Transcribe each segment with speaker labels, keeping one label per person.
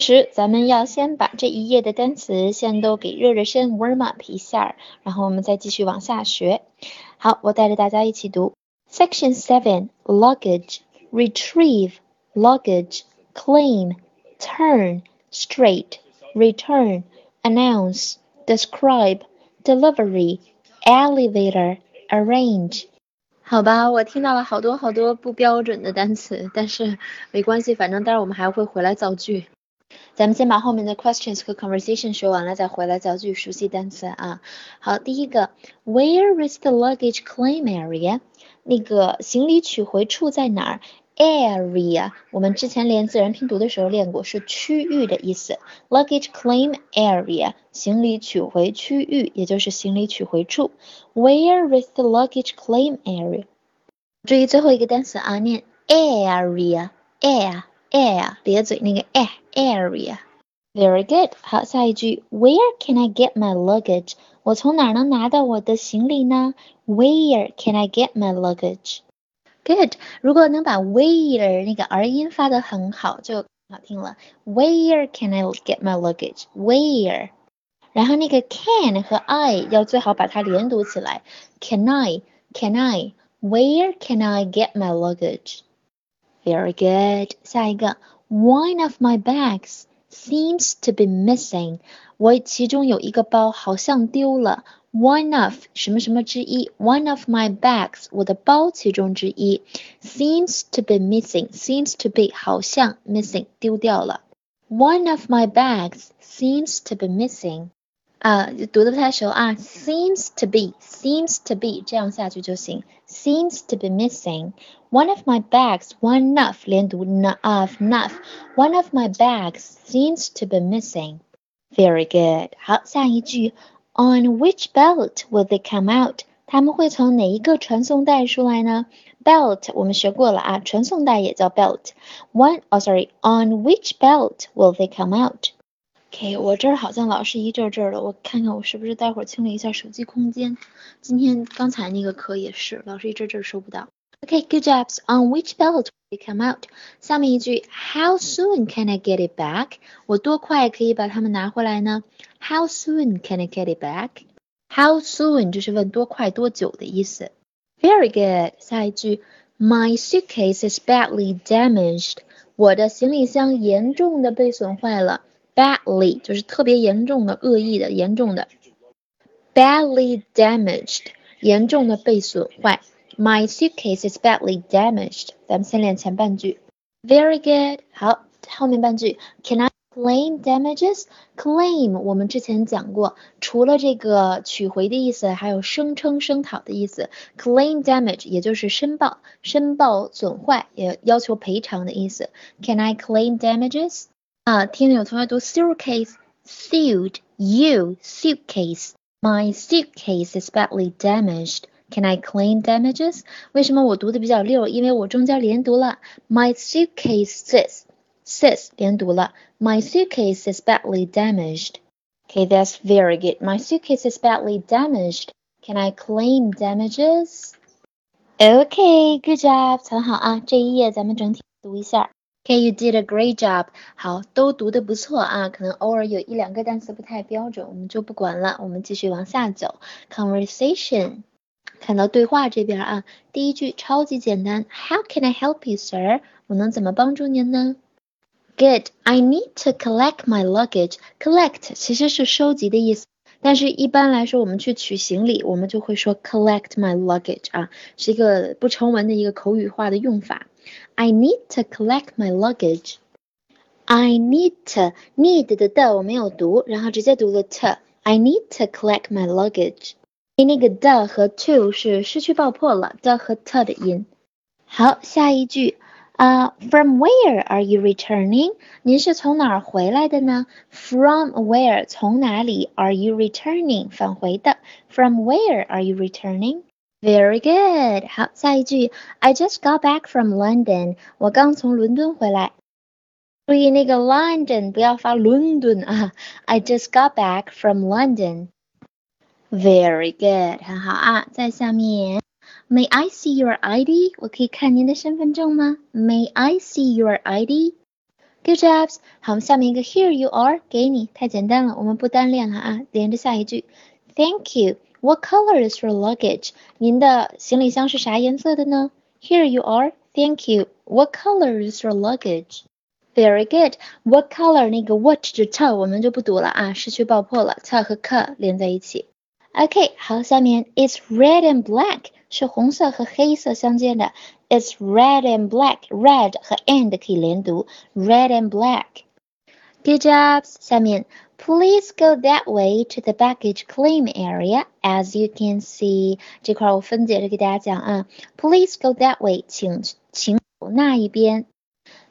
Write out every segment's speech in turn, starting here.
Speaker 1: 时，咱们要先把这一页的单词先都给热热身，warm up 一下，然后我们再继续往下学。好，我带着大家一起读 Section Seven: Luggage, Retrieve, Luggage, Claim, Turn, Straight, Return, Announce, Describe, Delivery, Elevator, Arrange。好吧，我听到了好多好多不标准的单词，但是没关系，反正待会儿我们还会回来造句。 咱们先把后面的 questions 和 conversation 学完了，再回来造句，熟悉单词啊。好，第一个，Where is the luggage claim area？那个行李取回处在哪儿？Area，我们之前练自然拼读的时候练过，是区域的意思。Luggage claim area，行李取回区域，也就是行李取回处。Where is the luggage claim area？注意最后一个单词啊，念 area，air。air 咧嘴那个 air area。Very good，好，下一句，Where can I get my luggage？我从哪能拿到我的行李呢？Where can I get my luggage？Good，如果能把 where 那个儿音发的很好，就好听了。Where can I get my luggage？Where？然后那个 can 和 I 要最好把它连读起来。Can I？Can I？Where can I get my luggage？very good. 下一个，One of my bags seems to be missing. 我其中有一个包好像丢了。One of 什么什么之一，One of my bags 我的包其中之一，seems to be missing. Seems to be 好像 missing 丢掉了。One of my bags seems to be missing. 啊，读的不太熟啊，seems to be，seems to be，这样下去就行。seems to be missing one of my bags. One of 连读 of enough. One of my bags seems to be missing. Very good. 好，下一句，On which belt will they come out？他们会从哪一个传送带出来呢？Belt 我们学过了啊，传送带也叫 belt。One oh sorry, on which belt will they come out？OK，我这儿好像老是一阵阵的，我看看我是不是待会儿清理一下手机空间。今天刚才那个课也是，老是一阵阵收不到。OK，good jobs. On which belt will it come out？下面一句，How soon can I get it back？我多快可以把它们拿回来呢？How soon can I get it back？How soon 就是问多快多久的意思。Very good. 下一句，My suitcase is badly damaged。我的行李箱严重的被损坏了。 Badly 就是特别严重的、恶意的、严重的。badly damaged 严重的被损坏。My suitcase is badly damaged。咱们先练前半句。Very good。好，后面半句。Can I claim damages？Claim 我们之前讲过，除了这个取回的意思，还有声称、声讨的意思。Claim damage 也就是申报、申报损坏，也要求赔偿的意思。Can I claim damages？啊，听有同学读 suitcase suit you suitcase my suitcase is badly damaged. Can I claim damages? 为什么我读的比较溜？因为我中间连读了 my suitcase sis 连读了 my suitcase is badly damaged. Okay, that's very good. My suitcase is badly damaged. Can I claim damages? Okay, good job，很好啊。这一页咱们整体读一下。 Okay, you did a great job. 好，都读的不错啊，可能偶尔有一两个单词不太标准，我们就不管了，我们继续往下走。Conversation，看到对话这边啊，第一句超级简单，How can I help you, sir？我能怎么帮助您呢？Good. I need to collect my luggage. Collect 其实是收集的意思，但是一般来说，我们去取行李，我们就会说 collect my luggage 啊，是一个不成文的一个口语化的用法。I need to collect my luggage. I need to need 的的我没有读，然后直接读了 to。I need to collect my luggage。那个的和 to 是失去爆破了，的和 t 的音。好，下一句 啊、uh,，From where are you returning？您是从哪儿回来的呢？From where 从哪里？Are you returning 返回的？From where are you returning？Very good，好，下一句，I just got back from London，我刚从伦敦回来。注意那个 London 不要发伦敦啊，I just got back from London。Very good，很好啊。在下面 ，May I see your ID？我可以看您的身份证吗？May I see your ID？ Good jobs。好，我们下面一个 Here you are，给你，太简单了，我们不单练了啊，连着下一句。Thank you。What color is your luggage？您的行李箱是啥颜色的呢？Here you are. Thank you. What color is your luggage? Very good. What color 那个 what 这 t 我们就不读了啊，失去爆破了，t 和 k 连在一起。OK，好，下面 It's red and black 是红色和黑色相间的。It's red and black. Red 和 and 可以连读，red and black. Good jobs. 下面 Please go that way to the baggage claim area. As you can see，这块我分解着给大家讲啊。Please go that way，请请走那一边。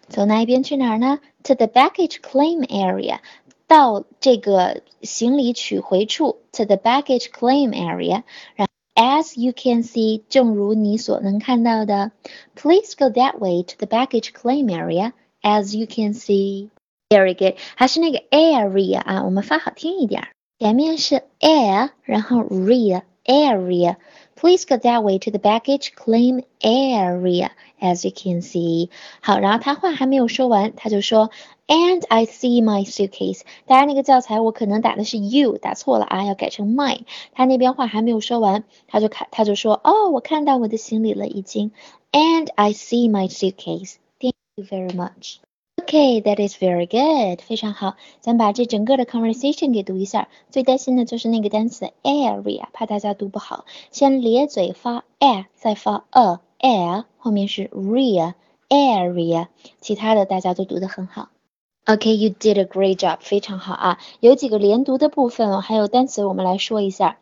Speaker 1: 走那一边去哪儿呢？To the baggage claim area，到这个行李取回处。To the baggage claim area，然后 As you can see，正如你所能看到的，Please go that way to the baggage claim area. As you can see。Very good，还是那个 area 啊，我们发好听一点，前面是 air，然后 rea area。 Please go that way to the baggage claim area, as you can see。好，然后他话还没有说完，他就说，And I see my suitcase。大家那个教材我可能打的是 you，打错了啊，要改成 my。他那边话还没有说完，他就看他就说，哦，我看到我的行李了已经。And I see my suitcase. Thank you very much. Okay, that is very good，非常好。咱把这整个的 conversation 给读一下。最担心的就是那个单词 area，怕大家读不好。先咧嘴发 a，再发 a，air 后面是 rea，area。其他的大家都读得很好。Okay, you did a great job，非常好啊。有几个连读的部分，还有单词，我们来说一下。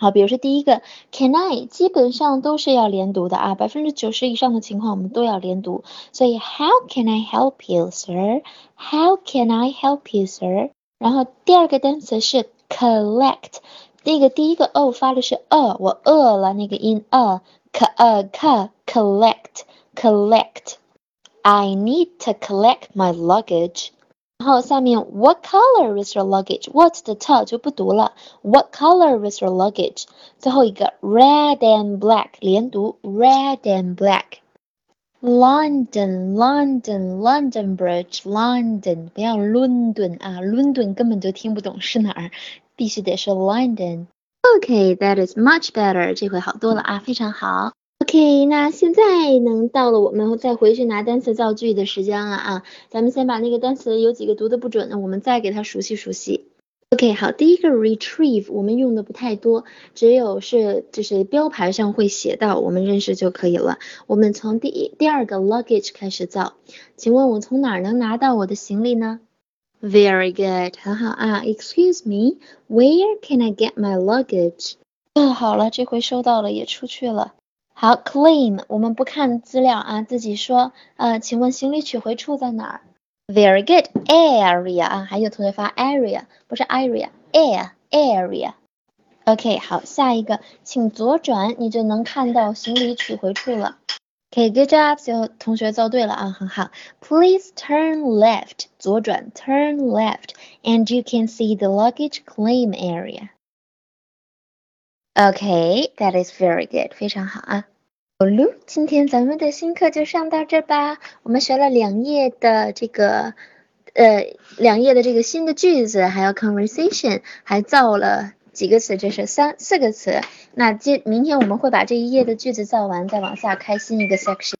Speaker 1: 好，比如说第一个，Can I 基本上都是要连读的啊，百分之九十以上的情况我们都要连读。所以 How can I help you, sir? How can I help you, sir? 然后第二个单词是 collect，那个第一个 o 发的是 a，我饿了那个音 a，c a c collect collect。I need to collect my luggage. 然后下面 What color is your luggage? What 的 t 就不读了。What color is your luggage? 最后一个 red and black 连读 red and black。London, London, London Bridge, London，不要伦敦啊，伦敦根本就听不懂是哪儿，必须得说 London。Okay, that is much better，这回好多了啊，非常好。 OK，那现在能到了我们再回去拿单词造句的时间了啊！咱们先把那个单词有几个读的不准的，我们再给它熟悉熟悉。OK，好，第一个 retrieve 我们用的不太多，只有是就是标牌上会写到，我们认识就可以了。我们从第一第二个 luggage 开始造，请问我从哪能拿到我的行李呢？Very good，很好啊。Excuse me，where can I get my luggage？嗯，好了，这回收到了，也出去了。好，claim，我们不看资料啊，自己说。呃，请问行李取回处在哪儿？Very good，area 啊，还有同学发 area，不是 area，air area。OK，好，下一个，请左转，你就能看到行李取回处了。OK，good job，有同学造对了啊，很好。Please turn left，左转，turn left，and you can see the luggage claim area。Okay, that is very good，非常好啊。好喽，今天咱们的新课就上到这吧。我们学了两页的这个，呃，两页的这个新的句子，还有 conversation，还造了几个词，这是三四个词。那今明天我们会把这一页的句子造完，再往下开新一个 section。